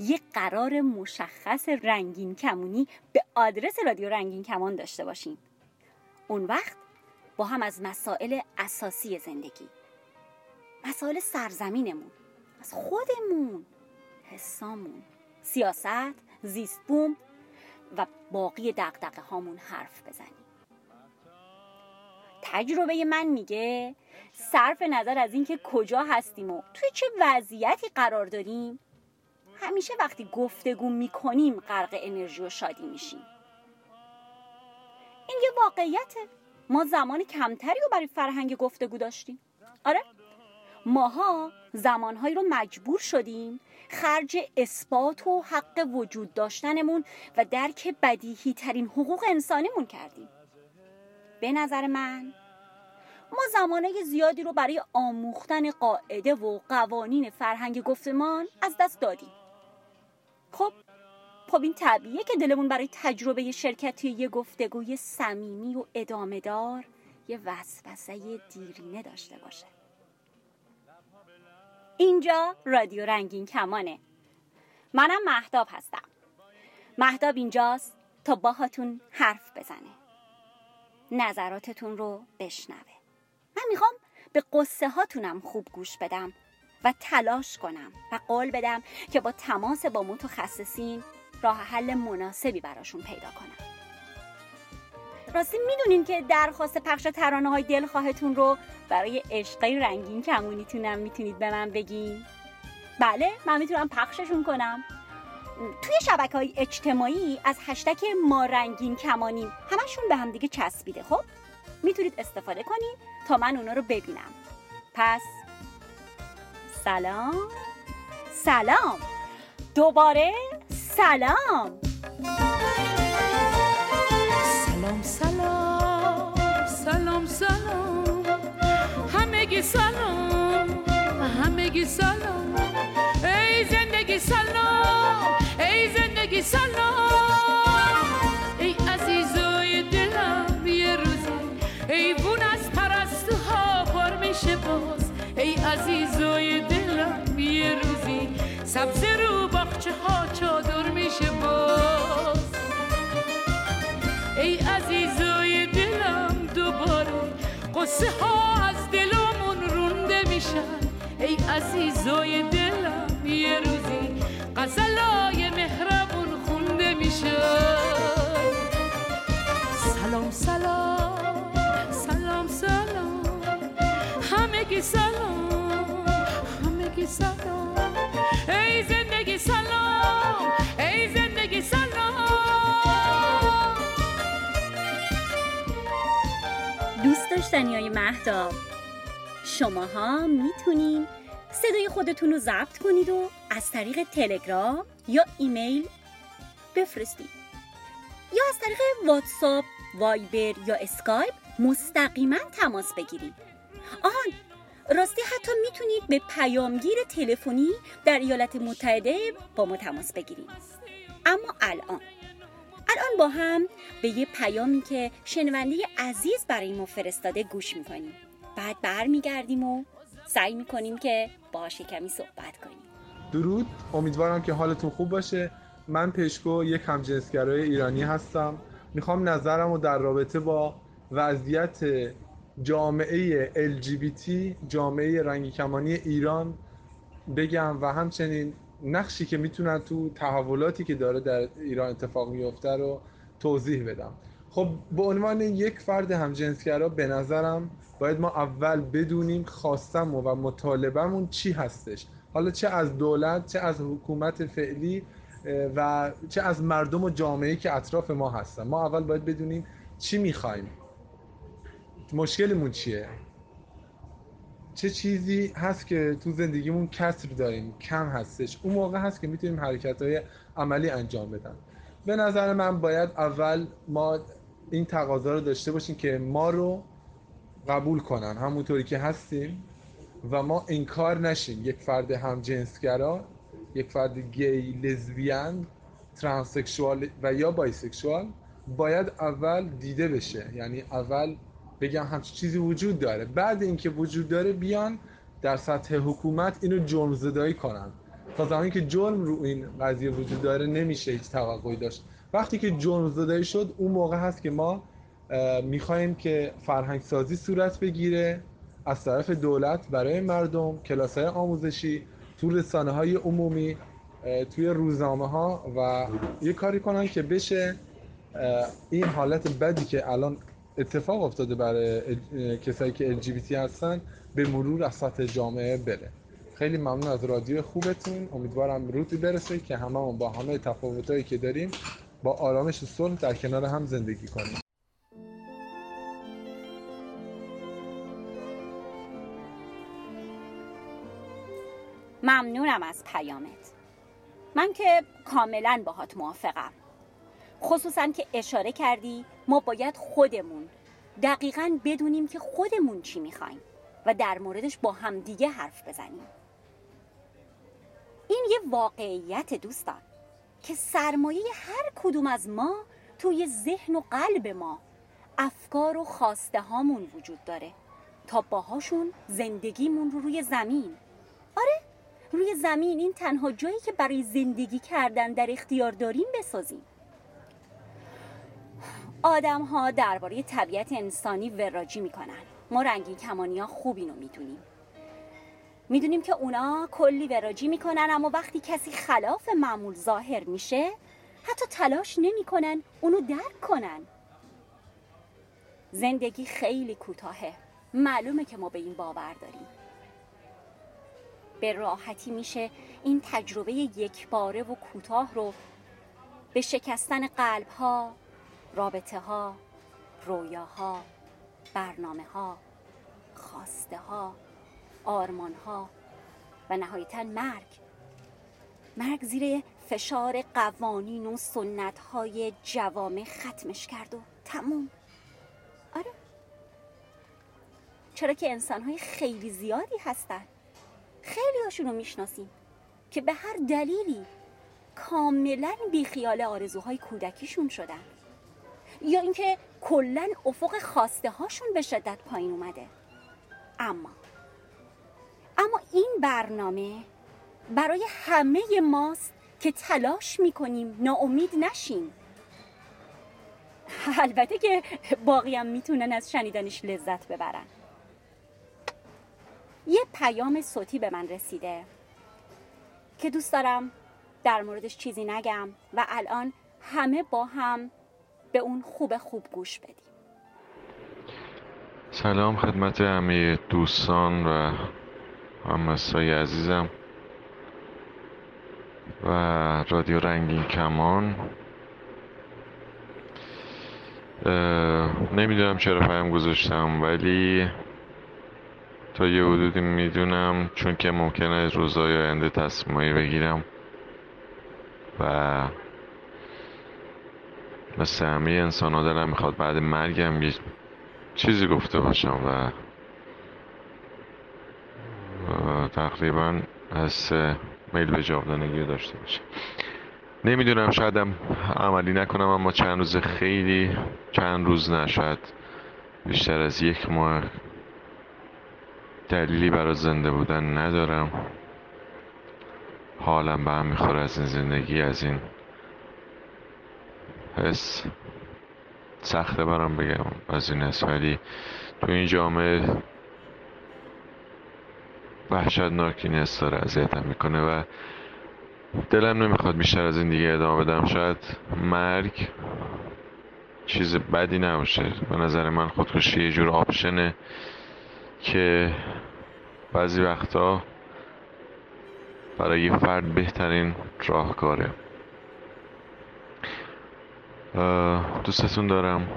یه قرار مشخص رنگین کمونی به آدرس رادیو رنگین کمان داشته باشیم. اون وقت با هم از مسائل اساسی زندگی مسائل سرزمینمون از خودمون حسامون سیاست زیست بوم و باقی دقدقه هامون حرف بزنیم. تجربه من میگه. صرف نظر از اینکه کجا هستیم و توی چه وضعیتی قرار داریم. همیشه وقتی گفتگو می‌کنیم غرق انرژی و شادی میشیم. این یه واقعیته. ما زمان کمتری رو برای فرهنگ گفتگو داشتیم. آره. ماها زمانهایی رو مجبور شدیم خرج اثبات و حق وجود داشتنمون و درک بدیهی ترین حقوق انسانیمون کردیم. به نظر من. ما زمانه زیادی رو برای آموختن قاعده و قوانین فرهنگ گفتمان از دست دادیم. خب خب این طبیعیه که دلمون برای تجربه شرکتی یه گفتگوی صمیمی و ادامه دار یه وسوسه دیرینه داشته باشه. اینجا رادیو رنگین کمانه. منم مهداب هستم. مهداب اینجاست تا باهاتون حرف بزنه. نظراتتون رو بشنوه. من می‌خوام به قصه هاتونم خوب گوش بدم و تلاش کنم و قول بدم که با تماس با متخصصین راه حل مناسبی براشون پیدا کنم. راستی می‌دونین که درخواست پخش ترانه های دلخواهتون رو برای عشقای رنگین کمونیتونم می‌تونید به من بگین؟ بله من می‌تونم پخششون کنم. توی شبکه های اجتماعی از هشتک ما رنگین کمانیم همشون به هم دیگه چسبیده خب؟ می‌تونید استفاده کنید تا من اونا رو ببینم. پس سلام. سلام. دوباره سلام. سلام سلام. سلام سلام. همگی سلام. همگی سلام. ای زندگی سلام. ای زندگی سلام ای عزیزای دلم یه روزی ای بون از پرستوها پر میشه باز ای عزیزای دلم یه روزی سبز رو باخچه ها چادر میشه باز. ای عزیزای دلم دوباره قصه ها از دلمون رونده میشن ای عزیزای دلم یه روزی غزلای میشن سلام سلام سلام. سلام همگی سلام همگی سلام. ای زندگی سلام ای زندگی سلام. دوست داشتنی های مهداب شماها می‌تونین صدای خودتون رو ضبط کنید و از طریق تلگرام یا ایمیل بفرستید. یا از طریق واتساپ، وایبر یا اسکایپ مستقیما تماس بگیرید. آهان راستی حتی می‌تونید به پیامگیر تلفنی در ایالات متحده با ما تماس بگیرید. اما الان الان با هم به یه پیامی که شنونده عزیز برای ما فرستاده گوش می‌کنیم. بعد برمیگردیم و سعی می‌کنیم که باهاش کمی صحبت کنیم. درود. امیدوارم که حالتون خوب باشه. من پشکو یک همجنسگرای ایرانی هستم. می‌خوام نظرم رو در رابطه با وضعیت جامعه LGBT جامعه رنگی کمانی ایران بگم و همچنین نقشی که می‌تونن تو تحولاتی که داره در ایران اتفاق میفته رو توضیح بدم. خب به عنوان یک فرد همجنسگرا به نظرم باید ما اول بدونیم خواستم و مطالبهمون چی هستش. حالا چه از دولت چه از حکومت فعلی و چه از مردم و جامعه که اطراف ما هستن. ما اول باید بدونیم چی می‌خوایم. مشکلمون چیه؟ چه چیزی هست که تو زندگیمون کسر داریم کم هستش؟ اون موقع هست که می‌تونیم حرکت های عملی انجام بدن. به نظر من باید اول ما این تقاضا رو داشته باشیم که ما رو قبول کنن. همونطوری که هستیم و ما انکار نشیم. یک فرد همجنسگرا یک فرد gay lesbian transsexual و یا bisexual باید اول دیده بشه. یعنی اول بگن همچین چیزی وجود داره. بعد اینکه وجود داره بیان در سطح حکومت اینو جرم زدایی کنن. تا زمانی که جرم رو این قضیه وجود داره نمیشه هیچ توقعی داشت. وقتی که جرم زدایی شد اون موقع هست که ما می‌خوایم که فرهنگ سازی صورت بگیره از طرف دولت برای مردم کلاس های آموزشی تو رسانه های عمومی توی روزنامه ها و یه کاری کنن که بشه این حالت بدی که الان اتفاق افتاده برای کسایی که LGBT هستن به مرور از سطح جامعه بره. خیلی ممنون از رادیو خوبتون. امیدوارم روزی برسه که همه با همه تفاوتایی که داریم با آرامش و صلح در کنار هم زندگی کنیم. ممنونم از پیامت. من که کاملا باهات موافقم. خصوصا که اشاره کردی ما باید خودمون دقیقا بدونیم که خودمون چی می‌خوایم و در موردش با همدیگه حرف بزنیم. این یه واقعیت دوستان که سرمایه هر کدوم از ما توی ذهن و قلب ما افکار و خواسته هامون وجود داره تا باهاشون زندگیمون رو روی زمین. آره روی زمین این تنها جایی که برای زندگی کردن در اختیار داریم بسازیم. آدم ها درباره طبیعت انسانی وراجی می‌کنن. ما رنگین کمانی ها خوب اینو می‌دونیم. می‌دونیم که اونا کلی وراجی می‌کنن اما وقتی کسی خلاف معمول ظاهر میشه حتی تلاش نمی‌کنن اونو درک کنن. زندگی خیلی کوتاهه. معلومه که ما به این باور داریم. به راحتی میشه این تجربه یکباره و کوتاه رو به شکستن قلب ها، رابطه ها، رویاها، برنامه ها، خواسته ها، آرمان ها و نهایتا مرگ. مرگ زیر فشار قوانین و سنت های جوامع ختمش کرد و تموم. آره. چرا که انسان های خیلی زیادی هستن. خیلی هاشون رو می‌شناسیم که به هر دلیلی کاملا بیخیال آرزوهای کودکیشون شدن. یا اینکه کلا افق خواسته هاشون به شدت پایین اومده. اما اما این برنامه برای همه ماست که تلاش می‌کنیم ناامید نشیم. البته که باقی هم می‌تونن از شنیدنش لذت ببرن. یه پیام صوتی به من رسیده. که دوست دارم در موردش چیزی نگم و الان همه با هم به اون خوب خوب گوش بدیم. سلام خدمت همه دوستان و همسای عزیزم و رادیو رنگین کمان. نمی‌دونم چرا پیام گذاشتم ولی تا یه حدودی می‌دونم چون که ممکنه روزهای آینده تصمیمایی بگیرم و مثل همه انسان ها دلم می‌خواد بعد مرگم یه چیزی گفته باشم و تقریبا از میل به جاودانگی داشته باشم. نمی‌دونم شایدم عملی نکنم اما چند روز خیلی چند روز نه شاید بیشتر از یک ماه دلیلی برای زنده بودن ندارم. حالم به هم می‌خوره از این زندگی از این حس. سخته برام بگم از این حس ولی تو این جامعه وحشتناک این حس داره اذیتم می‌کنه و دلم نمی‌خواد بیشتر از این دیگه ادامه بدم. شاید مرگ چیز بدی نباشه. به نظر من خودکشی یه جور آپشنه. که بعضی وقتا برای یه فرد بهترین راهکاره. اه، دوستتون دارم.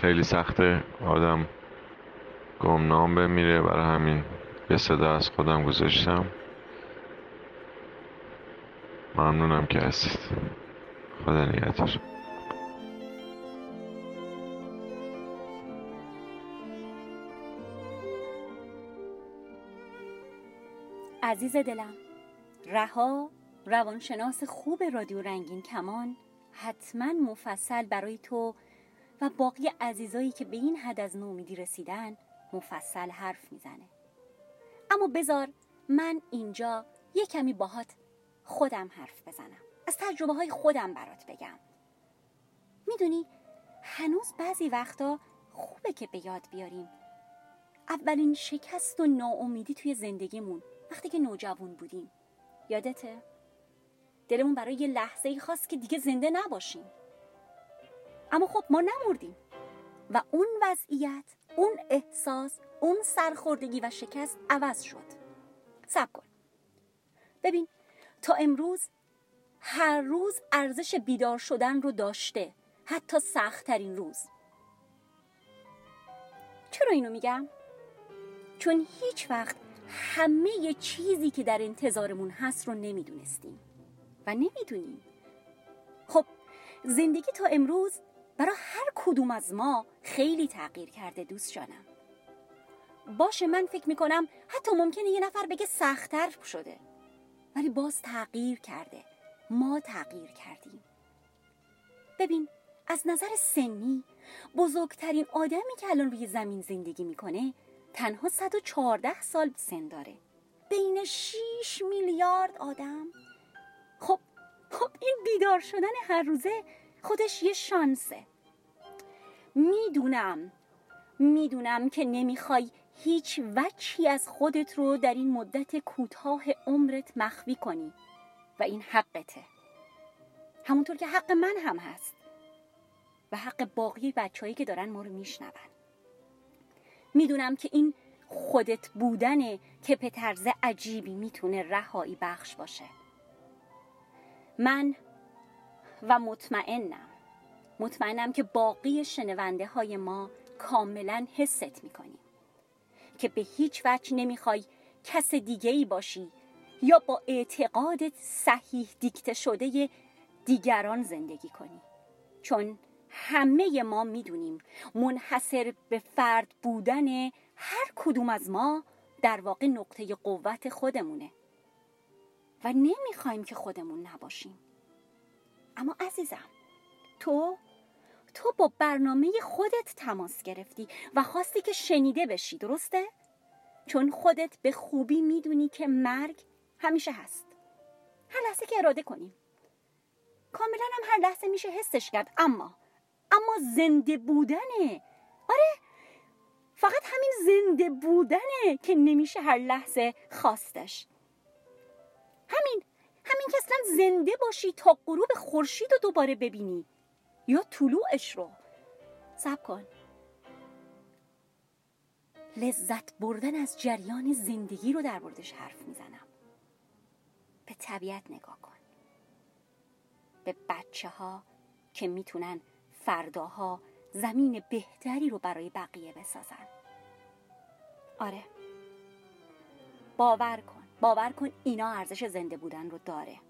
خیلی سخته آدم گمنام بمیره برای همین. یه صدا از خودم گذاشتم. ممنونم که هستید. خدا نگهدار. عزیز دلم. رها روانشناس خوب رادیو رنگین کمان حتما مفصل برای تو و باقی عزیزایی که به این حد از نومیدی رسیدن مفصل حرف می‌زنه. اما بذار من اینجا یه کمی باهات خودم حرف بزنم. از تجربه های خودم برات بگم. می‌دونی هنوز بعضی وقتا خوبه که به یاد بیاریم. اولین شکست و ناامیدی توی زندگیمون. وقتی که نوجوان بودیم. یادته؟ دلمون برای یه لحظه ای خواست که دیگه زنده نباشیم. اما خب ما نمردیم. و اون وضعیت اون احساس اون سرخوردگی و شکست عوض شد. سب کن. ببین تا امروز هر روز ارزش بیدار شدن رو داشته. حتی سختترین روز. چرا اینو میگم؟ چون هیچ وقت همه چیزی که در انتظارمون هست رو نمی‌دونستیم. و نمی‌دونیم. خب زندگی تا امروز برای هر کدوم از ما خیلی تغییر کرده دوست جانم. باشه من فکر می‌کنم حتی ممکنه یه نفر بگه سختتر شده. ولی باز تغییر کرده. ما تغییر کردیم. ببین از نظر سنی بزرگترین آدمی که الان روی زمین زندگی می‌کنه تنها 114 سال سن داره. بین 6 میلیارد آدم. خب خب این بیدار شدن هر روزه خودش یه شانسه. می‌دونم می‌دونم که نمی‌خوای هیچ وچی از خودت رو در این مدت کوتاه عمرت مخفی کنی و این حقته. همونطور که حق من هم هست و حق باقی بچههایی که دارن ما رو میشنون. می‌دونم که این خودت بودنه که به طرز عجیبی می‌تونه رهایی بخش باشه. من و مطمئنم مطمئنم که باقی شنونده های ما کاملا حست می‌کنیم. که به هیچ وجه نمی‌خوای کس دیگه ای باشی یا با اعتقادت صحیح دیکته شده دیگران زندگی کنی. چون همه ما می‌دونیم منحصر به فرد بودن هر کدوم از ما در واقع نقطه قوت خودمونه و نمی‌خوایم که خودمون نباشیم. اما عزیزم تو تو با برنامه خودت تماس گرفتی و خواستی که شنیده بشی درسته؟ چون خودت به خوبی می‌دونی که مرگ همیشه هست. هر لحظه که اراده کنیم. کاملا هم هر لحظه میشه حسش کرد اما اما زنده بودنه. آره فقط همین زنده بودنه که نمیشه هر لحظه خواستش. همین همین که اصلا زنده باشی تا غروب خورشید رو دوباره ببینی. یا طلوعش رو. سب کن. لذت بردن از جریان زندگی رو در موردش حرف می‌زنم. به طبیعت نگاه کن. به بچه ها که می‌تونن فرداها زمین بهتری رو برای بقیه بسازن. آره. باور کن. باور کن اینا ارزش زنده بودن رو داره.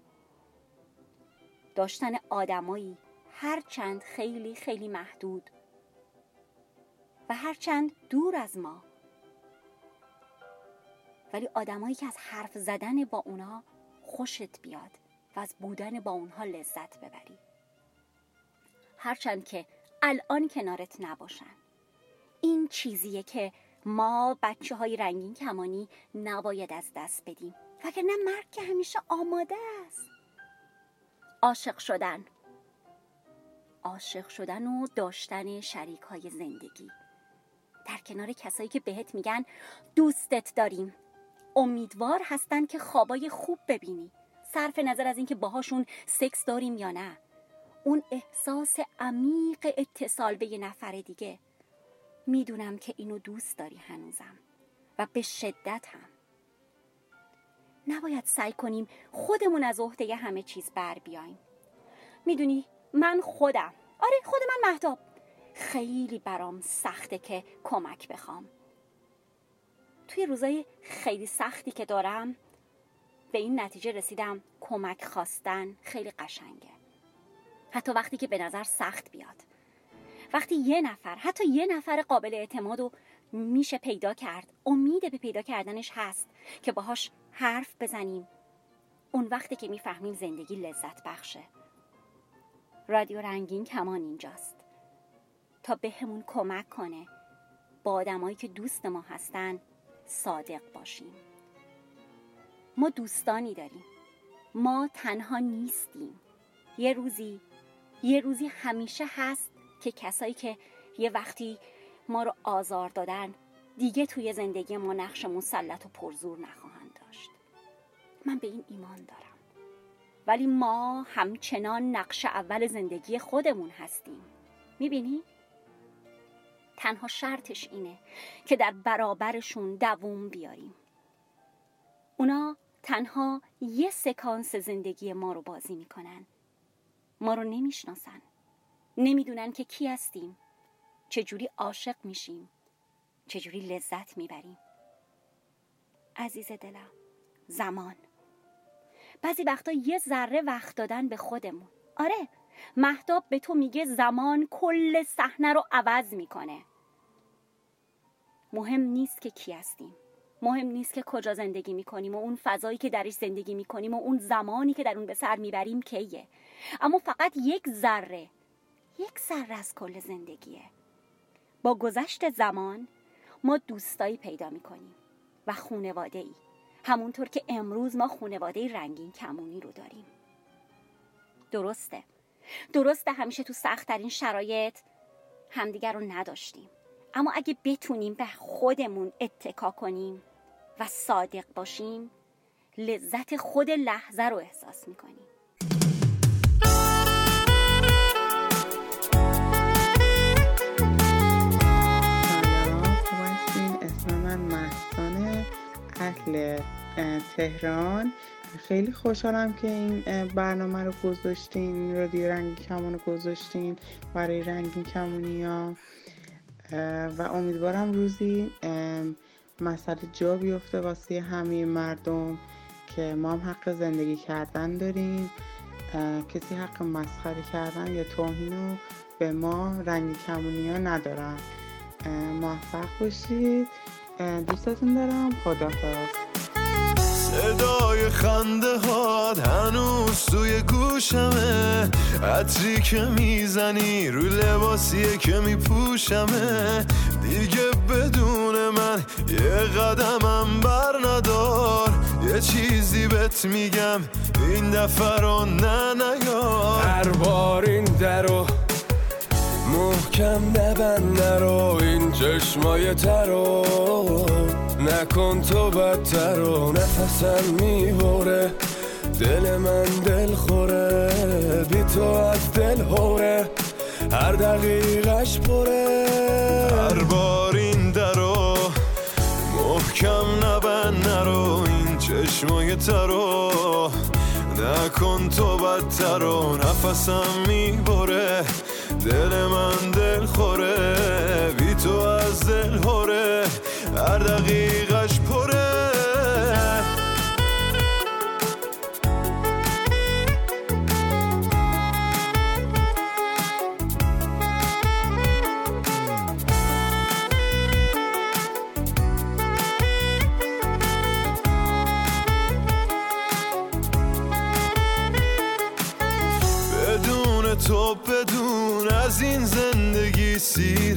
داشتن آدمایی هرچند خیلی خیلی محدود و هرچند دور از ما. ولی آدمایی که از حرف زدن با اونا خوشت بیاد و از بودن با اونها لذت ببری. هرچند که الان کنارت نباشن. این چیزیه که ما بچه های رنگین کمانی نباید از دست بدیم. وگرنه مرگ که همیشه آماده است. عاشق شدن. عاشق شدن و داشتن شریک های زندگی. در کنار کسایی که بهت میگن دوستت داریم. امیدوار هستن که خوابای خوب ببینی. صرف نظر از اینکه باهاشون سکس داریم یا نه. اون احساس عمیق اتصال به یه نفر دیگه. می‌دونم که اینو دوست داری هنوزم و به شدت هم. نباید سعی کنیم خودمون از عهده همه چیز بر بیایم می‌دونی من خودم. آره خود من مهتاب. خیلی برام سخته که کمک بخوام. توی روزای خیلی سختی که دارم به این نتیجه رسیدم کمک خواستن خیلی قشنگه. حتی وقتی که به نظر سخت بیاد. وقتی یه نفر حتی یه نفر قابل اعتماد و میشه پیدا کرد امید به پیدا کردنش هست که باهاش حرف بزنیم. اون وقتی که می‌فهمیم زندگی لذت بخشه. رادیو رنگین کمان اینجاست. تا بهمون کمک کنه با آدمایی که دوست ما هستن صادق باشیم. ما دوستانی داریم. ما تنها نیستیم. یه روزی یه روزی همیشه هست که کسایی که یه وقتی ما رو آزار دادن دیگه توی زندگی ما نقش مسلط و پرزور نخواهند داشت. من به این ایمان دارم. ولی ما همچنان نقش اول زندگی خودمون هستیم. می‌بینی؟ تنها شرطش اینه که در برابرشون دووم بیاریم. اونا تنها یه سکانس زندگی ما رو بازی می‌کنن. ما رو نمی‌شناسن. نمی‌دونن که کی هستیم. چجوری عاشق میشیم. چجوری لذت می‌بریم. عزیز دلم زمان. بعضی وقتا یه ذره وقت دادن به خودمون. آره مهتاب به تو میگه زمان کل صحنه رو عوض می‌کنه. مهم نیست که کی هستیم. مهم نیست که کجا زندگی می‌کنیم و اون فضایی که درش زندگی می‌کنیم و اون زمانی که در اون به سر می‌بریم کیه. اما فقط یک ذره یک ذره از کل زندگیه. با گذشت زمان ما دوستایی پیدا می‌کنیم و خونواده ای همونطور که امروز ما خونواده رنگین کمونی رو داریم. درسته. درسته همیشه تو سختترین شرایط همدیگر رو نداشتیم. اما اگه بتونیم به خودمون اتکا کنیم و صادق باشیم لذت خود لحظه رو احساس می‌کنیم. اهل تهران. خیلی خوشحالم که این برنامه رو گذاشتین رادیو رنگین کمان رو گذاشتین برای رنگین کمونی ها و امیدوارم روزی مسئله جا بیفته واسه همه مردم که ما هم حق زندگی کردن داریم. کسی حق مسخره کردن یا توهین رو به ما رنگی کمونی ها ندارن. موفق باشید. دوستتون دارم. خدافظ صدای خنده هات هنوز توی گوشمه. عطری که می‌زنی رو لباسیه که میپوشمه. دیگه بدون من یه قدمم بر ندار. یه چیزی بهت میگم این دفعه رو نه نیار. هر بار این درو محکم نبند نرو این چشمای ترو نکن تو بدتر و نفسم می‌بره. دل من دل خوره بی تو از دل هوره. هر دقیقش پره. هر بار محکم نبند نرو. این چشمای ترو. نکن تو بدتر و نفسم می‌بره. دل من دل خوره بی تو از دل هوره. هر دقیقش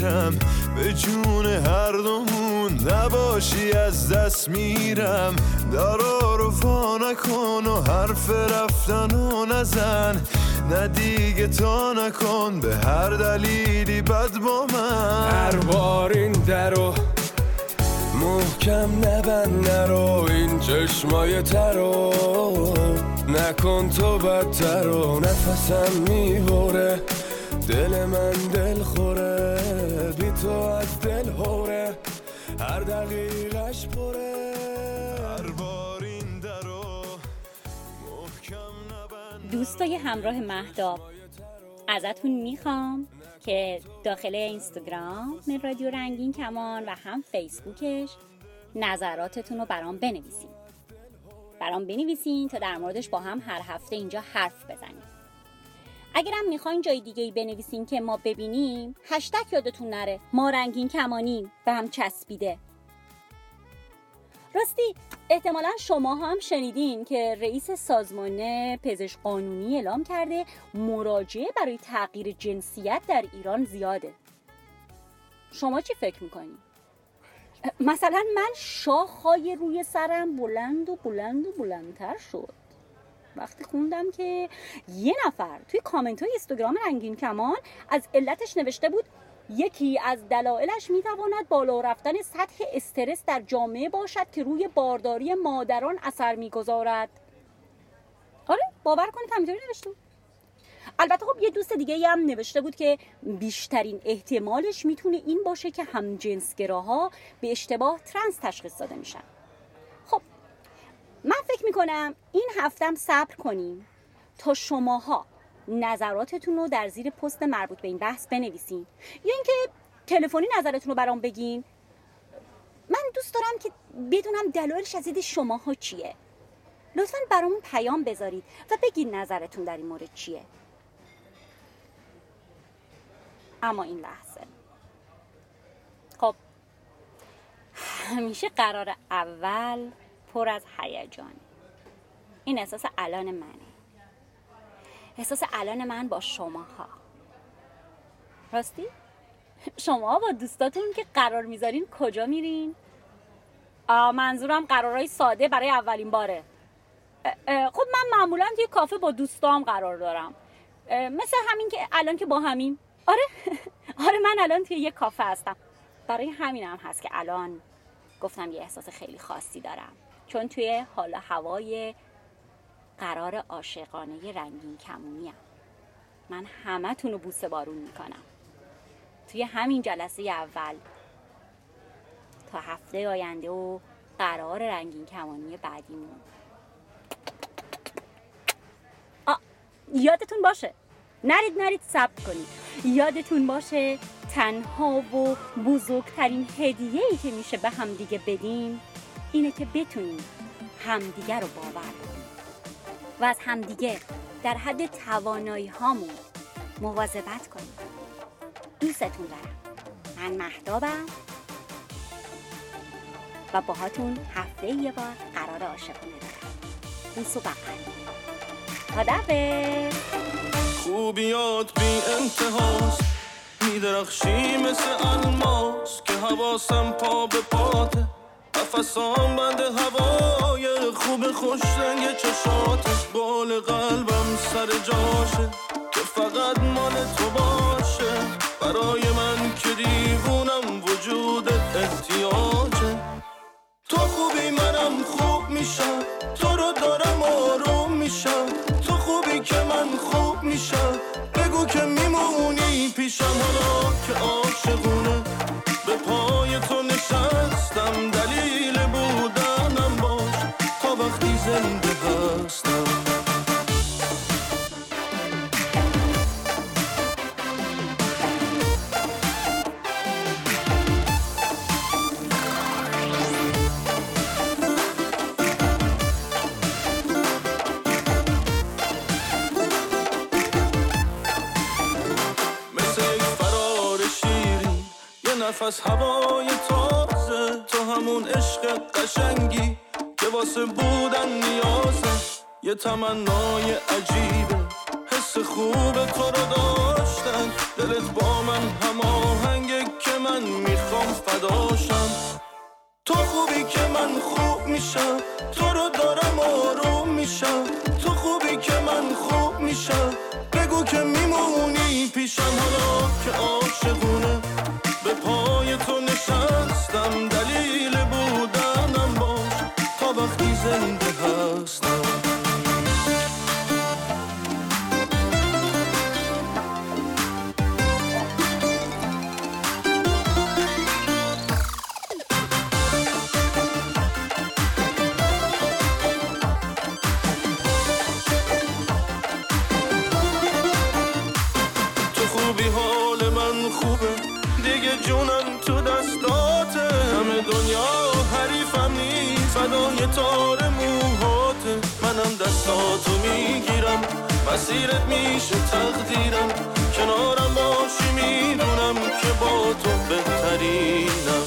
سیرم به جون هر دومون نباشی از دست میرم. دارا رو فا نکن و حرف رفتن و نزن. نه دیگه تا نکن به هر دلیلی بد با من. هر بار این درو محکم نبند نرو این چشمای ترو نکن تو بدتر و نفسم می‌بره. دل من دل خوره بی تو از دل هوره هر دقیقش پره. هر بار این درو دوستای همراه مهداب ازتون می‌خوام که داخل اینستاگرام رادیو رنگین کمان و هم فیسبوکش نظراتتون رو برام بنویسین. برام بنویسین تا در موردش با هم هر هفته اینجا حرف بزنیم. اگرم می‌خواین جای دیگه ای بنویسین که ما ببینیم هشتک یادتون نره. ما رنگین کمانیم به هم چسبیده. راستی احتمالا شما هم شنیدین که رئیس سازمان پزشک قانونی اعلام کرده مراجعه برای تغییر جنسیت در ایران زیاده. شما چی فکر می‌کنین؟ مثلا من شاخهای روی سرم بلند و بلند و بلندتر شد. وقتی خوندم که یه نفر توی کامنت های اینستاگرام رنگین کمان از علتش نوشته بود یکی از دلایلش می‌تواند بالا رفتن سطح استرس در جامعه باشد که روی بارداری مادران اثر می‌گذارد. آره باور کنید همینطوری نوشته بود البته خب یه دوست دیگه هم نوشته بود که بیشترین احتمالش می‌تونه این باشه که هم جنسگراها به اشتباه ترنس تشخیص داده میشن. من فکر می‌کنم این هفتم صبر کنیم تا شماها نظراتتون رو در زیر پست مربوط به این بحث بنویسین. یا اینکه تلفنی نظرتون رو برام بگین. من دوست دارم که بدونم دلایلش از دید شماها چیه. لطفا برامون پیام بذارید و بگین نظرتون در این مورد چیه. اما این لحظه. خب همیشه قرار اول پر از هیجان. این احساس الان منه. احساس الان من با شماها. راستی؟ شما با دوستاتون که قرار می‌ذارین کجا میرین؟ آه منظورم قرارهای ساده برای اولین باره. اه، اه، خب من معمولا توی کافه با دوستام قرار دارم. مثل همین که الان که با همین آره آره من الان توی یه کافه هستم. برای همینم هست که الان گفتم یه احساس خیلی خاصی دارم. چون توی حال هوای قرار عاشقانه رنگین کمونیم من همه رو بوسه بارون می‌کنم. توی همین جلسه اول تا هفته آینده و قرار رنگین کمانی بعدیمون. آ یادتون باشه. نرید نرید ثبت کنید. یادتون باشه تنها و بزرگترین هدیه ای که میشه به همدیگه بدیم اینه که بتونیم همدیگه رو باور کنیم. و از همدیگه در حد توانایی هامون مواظبت کنیم. دوستتون دارم. من مهدابم و باهاتون هفته یه بار قرار عاشقونه دارم. بوس و بغل خدافظ. خوبیات بی انتهاست. میدرخشی مثل الماس که حواسم پا به پاته. نفسام بند هوای خوب خوش رنگ چشات بال قلبم سر جاشه که فقط مال تو باشه. برای من که دیوونم وجودت احتیاجه. تو خوبی منم خوب میشم تو رو دارم آروم میشم. تو خوبی که من خوب میشم بگو که میمونی پیشم. حالا که عاشقونه نفس هوای تازه تو همون عشق قشنگی که واسه بودن نیازه. یه تمنای عجیبه حس خوب تو رو داشتن. دلت با من هماهنگه که من می‌خوام فداشم. تو خوبی که من خوب میشم تو رو دارم آروم میشم. تو خوبی که من خوب میشم بگو که میمونی پیشم. حالا که عاشقونه به پای تو نشستم دلیل بودنم باش. تا وقتی زنده هستم. می‌گیرم مسیرت میشه تقدیرم. کنارم باشی می‌دونم که با تو بهترینم.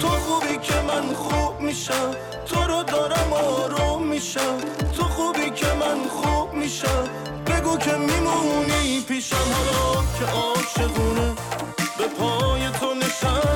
تو خوبی که من خوب میشم تو رو دارم آروم میشم. تو خوبی که من خوب میشم بگو که میمونی پیشم. حالا که عاشقونه به پای تو نشستم